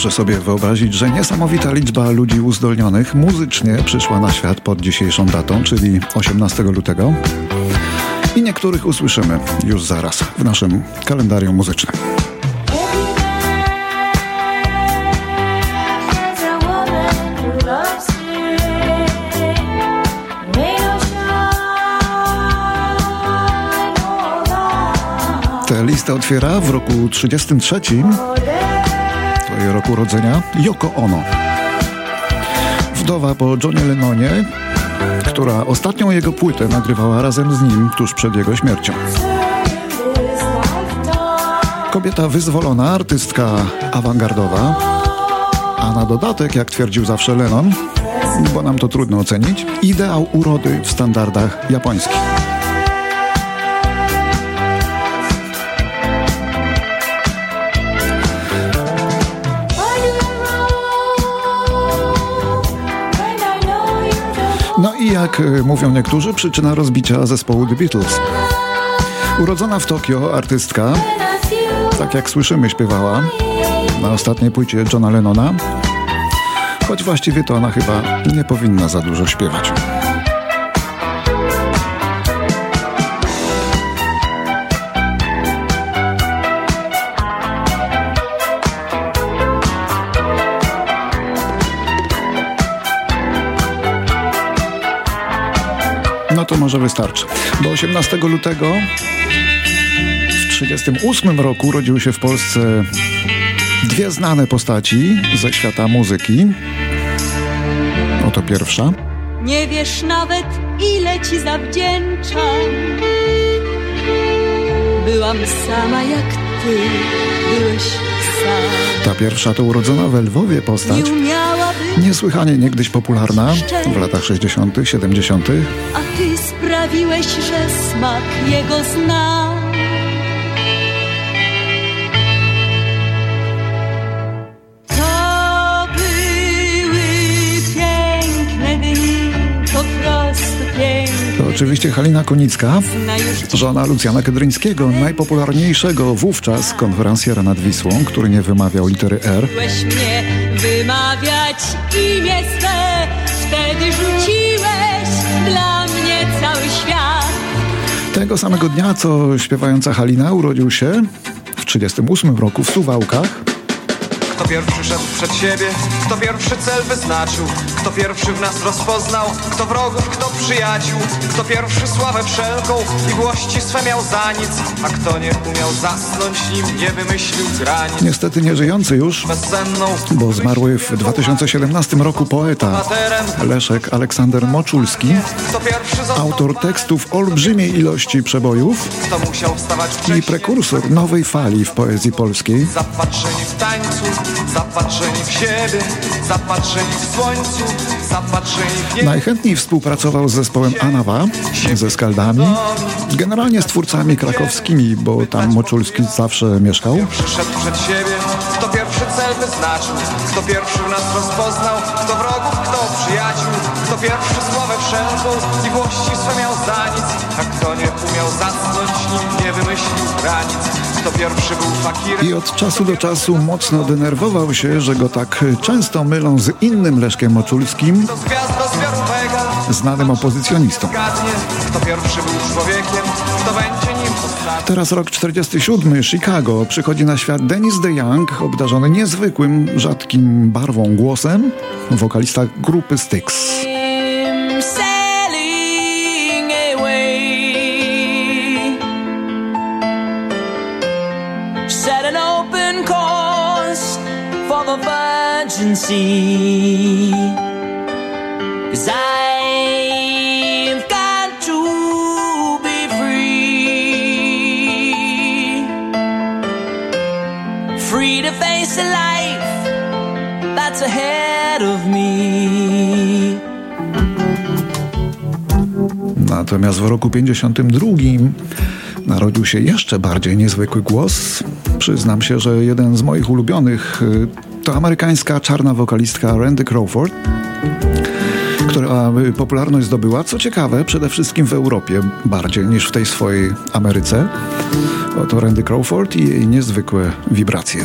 Proszę sobie wyobrazić, że niesamowita liczba ludzi uzdolnionych muzycznie przyszła na świat pod dzisiejszą datą, czyli 18 lutego. I niektórych usłyszymy już zaraz w naszym kalendarium muzycznym. Tę listę otwiera w roku 33 roku urodzenia Yoko Ono. Wdowa po Johnie Lennonie, która ostatnią jego płytę nagrywała razem z nim tuż przed jego śmiercią. Kobieta wyzwolona, artystka awangardowa, a na dodatek, jak twierdził zawsze Lennon, bo nam to trudno ocenić, ideał urody w standardach japońskich. I jak y, mówią niektórzy, przyczyna rozbicia zespołu The Beatles. Urodzona w Tokio artystka, tak jak słyszymy, śpiewała na ostatniej płycie Johna Lennona, choć właściwie to ona chyba nie powinna za dużo śpiewać. To może wystarczy. Bo 18 lutego w 1938 roku urodziły się w Polsce dwie znane postaci ze świata muzyki. Oto pierwsza. Nie wiesz nawet, ile ci zawdzięczam. Byłam sama jak ty, byłeś sam. Ta pierwsza to urodzona w Lwowie postać. Niesłychanie niegdyś popularna w latach 60., 70. a ty sprawiłeś, że smak jego znam. To były piękne dni, po prostu piękne. To oczywiście Halina Konicka, żona Lucjana Kedryńskiego, najpopularniejszego wówczas konferencjera nad Wisłą, który nie wymawiał litery R. Uczyłeś mnie wymawiać imię swe, wtedy rzuciłeś Tego samego dnia, co śpiewająca Halina urodził się w 1938 roku w Suwałkach Kto pierwszy szedł przed siebie, kto pierwszy cel wyznaczył, kto pierwszy w nas rozpoznał, kto wrogów, kto przyjaciół, kto pierwszy sławę wszelką i włości swe miał za nic, a kto nie umiał zasnąć, nim nie wymyślił granic. Niestety nieżyjący już, Bezsenną, bo zmarły w 2017 roku poeta Leszek Aleksander Moczulski, kto pierwszy został autor tekstów olbrzymiej ilości przebojów kto musiał wstawać i prekursor nowej fali w poezji polskiej. Zapatrzeni w tańcu, zapatrzeni w siebie, zapatrzeni w słońcu, zapatrzeni w niebie. Najchętniej współpracował z zespołem Anawa, ze Skaldami, generalnie z twórcami krakowskimi, bo tam Moczulski zawsze mieszkał. Przyszedł przed siebie, kto pierwszy cel wyznaczył, kto pierwszy nas rozpoznał, kto wrogów, kto przyjaciół, kto pierwszy sławę wszelką i włości swe miał za nic, a kto nie umiał zasnąć, nim nie wymyślił granic, I od czasu do czasu mocno denerwował się, że go tak często mylą z innym Leszkiem Moczulskim, znanym opozycjonistą. Teraz rok 47, Chicago. Przychodzi na świat Dennis DeYoung, obdarzony niezwykłym, rzadkim barwą głosem, wokalista grupy Styx. Virgin sea. Cause. Natomiast w roku 52 narodził się jeszcze bardziej niezwykły głos. Przyznam się, że jeden z moich ulubionych y, to amerykańska czarna wokalistka Randy Crawford, która popularność zdobyła, co ciekawe, przede wszystkim w Europie bardziej niż w tej swojej Ameryce. Oto Randy Crawford i jej niezwykłe wibracje.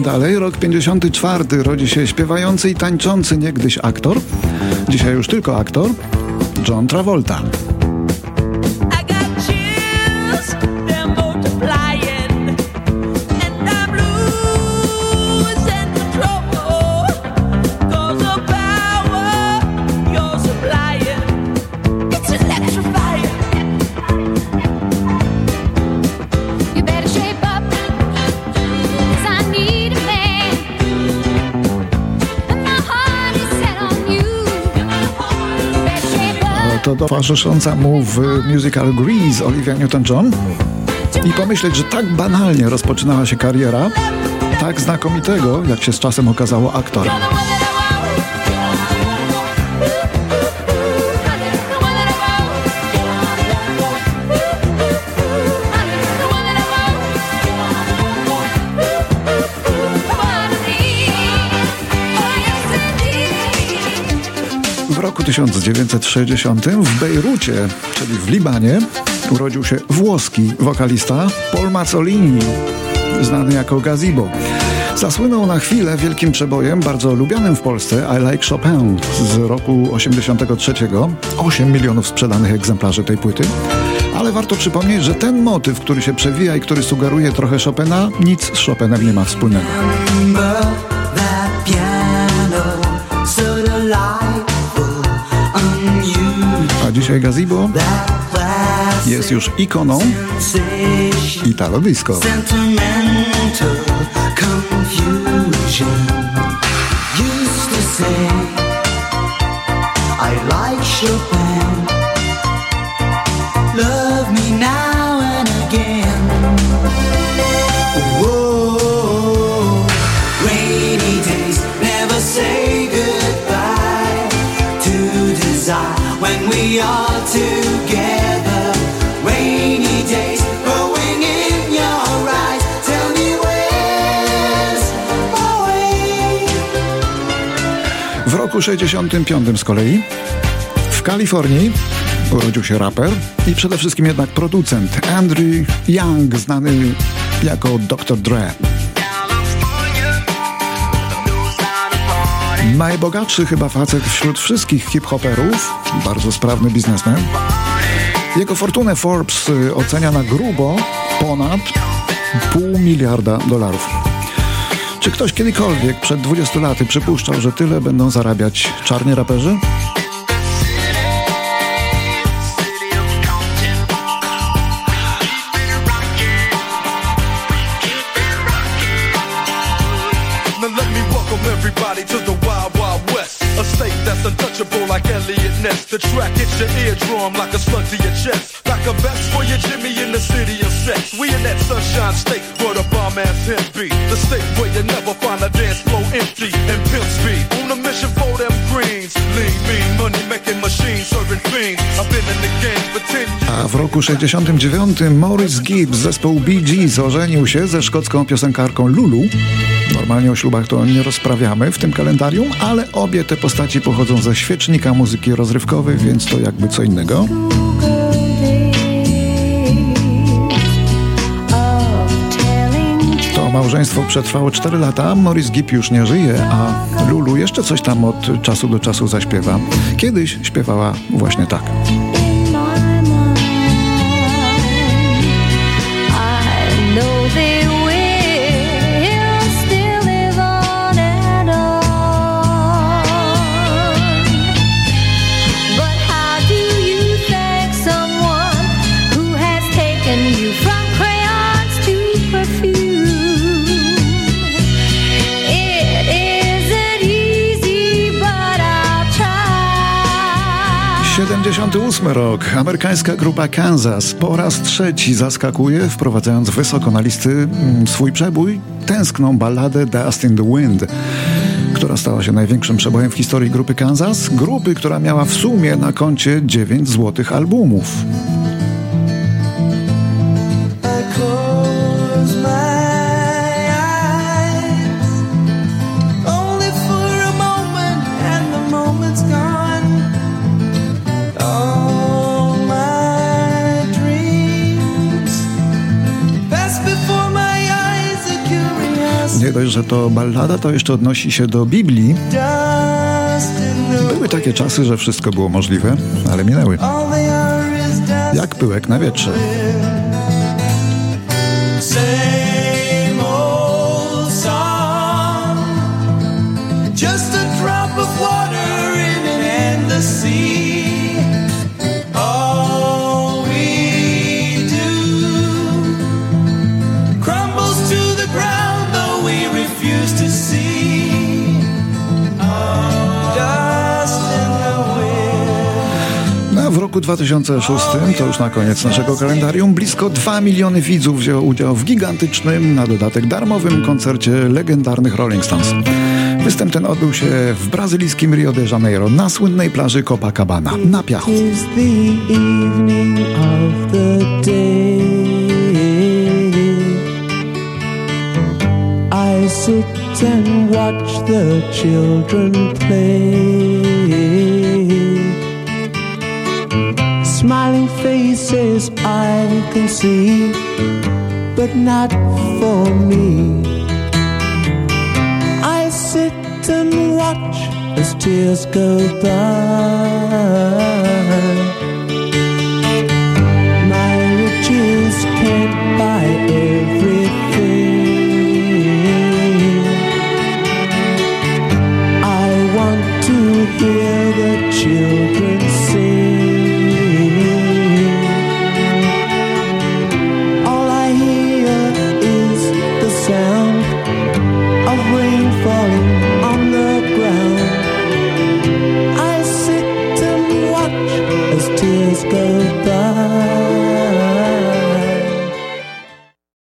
Jedźmy dalej. Rok 54 rodzi się śpiewający i tańczący niegdyś aktor, dzisiaj już tylko aktor, John Travolta. To towarzysząca mu w musical Grease Olivia Newton-John i pomyśleć, że tak banalnie rozpoczynała się kariera tak znakomitego, jak się z czasem okazało, aktora. Roku 1960 w Bejrucie, czyli w Libanie, urodził się włoski wokalista Paul Mazzolini, znany jako Gazebo. Zasłynął na chwilę wielkim przebojem, bardzo lubianym w Polsce I Like Chopin z roku 83. 8 milionów sprzedanych egzemplarzy tej płyty. Ale warto przypomnieć, że ten motyw, który się przewija i który sugeruje trochę Chopina, nic z Chopinem nie ma wspólnego. Dzisiaj Gazebo jest już ikoną Italo Disco. I like Chopin. Roku 65 z kolei w Kalifornii urodził się raper i przede wszystkim jednak producent Andrew Young, znany jako Dr. Dre. Najbogatszy chyba facet wśród wszystkich hip-hoperów, bardzo sprawny biznesmen. Jego fortunę Forbes ocenia na grubo ponad pół miliarda dolarów. Czy ktoś kiedykolwiek przed 20 laty przypuszczał, że tyle będą zarabiać czarni raperzy? The track hits your eardrum like a slug to your chest. Like a vest for your Jimmy in the city of sex. We in that sunshine state where the bomb ass him be. The state where you never find a dance floor empty and pimp speed. On a mission for them greens. Lean, mean, money making machines serving fiends. I've been in the game for 10 years. A w roku 69 Maurice Gibbs z zespołu Bee Gees ożenił się ze szkocką piosenkarką Lulu. Normalnie o ślubach to nie rozprawiamy w tym kalendarium, ale obie te postaci pochodzą ze świecznika muzyki rozrywkowej, więc to jakby co innego. Małżeństwo przetrwało 4 lata, Maurice Gibb już nie żyje, a Lulu jeszcze coś tam od czasu do czasu zaśpiewa. Kiedyś śpiewała właśnie tak. Ósmy rok. Amerykańska grupa Kansas po raz trzeci zaskakuje, wprowadzając wysoko na listy mm, swój przebój, tęskną balladę Dust in the Wind, która stała się największym przebojem w historii grupy Kansas, grupy, która miała w sumie na koncie 9 złotych albumów. nie dość, że to ballada, to jeszcze odnosi się do Biblii. Były takie czasy, że wszystko było możliwe, ale minęły. Jak pyłek na wietrze. 2006, to już na koniec naszego kalendarium, blisko 2 miliony widzów wzięło udział w gigantycznym, na dodatek darmowym koncercie legendarnych Rolling Stones. Występ ten odbył się w brazylijskim Rio de Janeiro na słynnej plaży Copacabana na piachu. Sit and watch the children play. Faces I can see, but not for me. I sit and watch as tears go by. My riches can't buy everything. I want to hear the children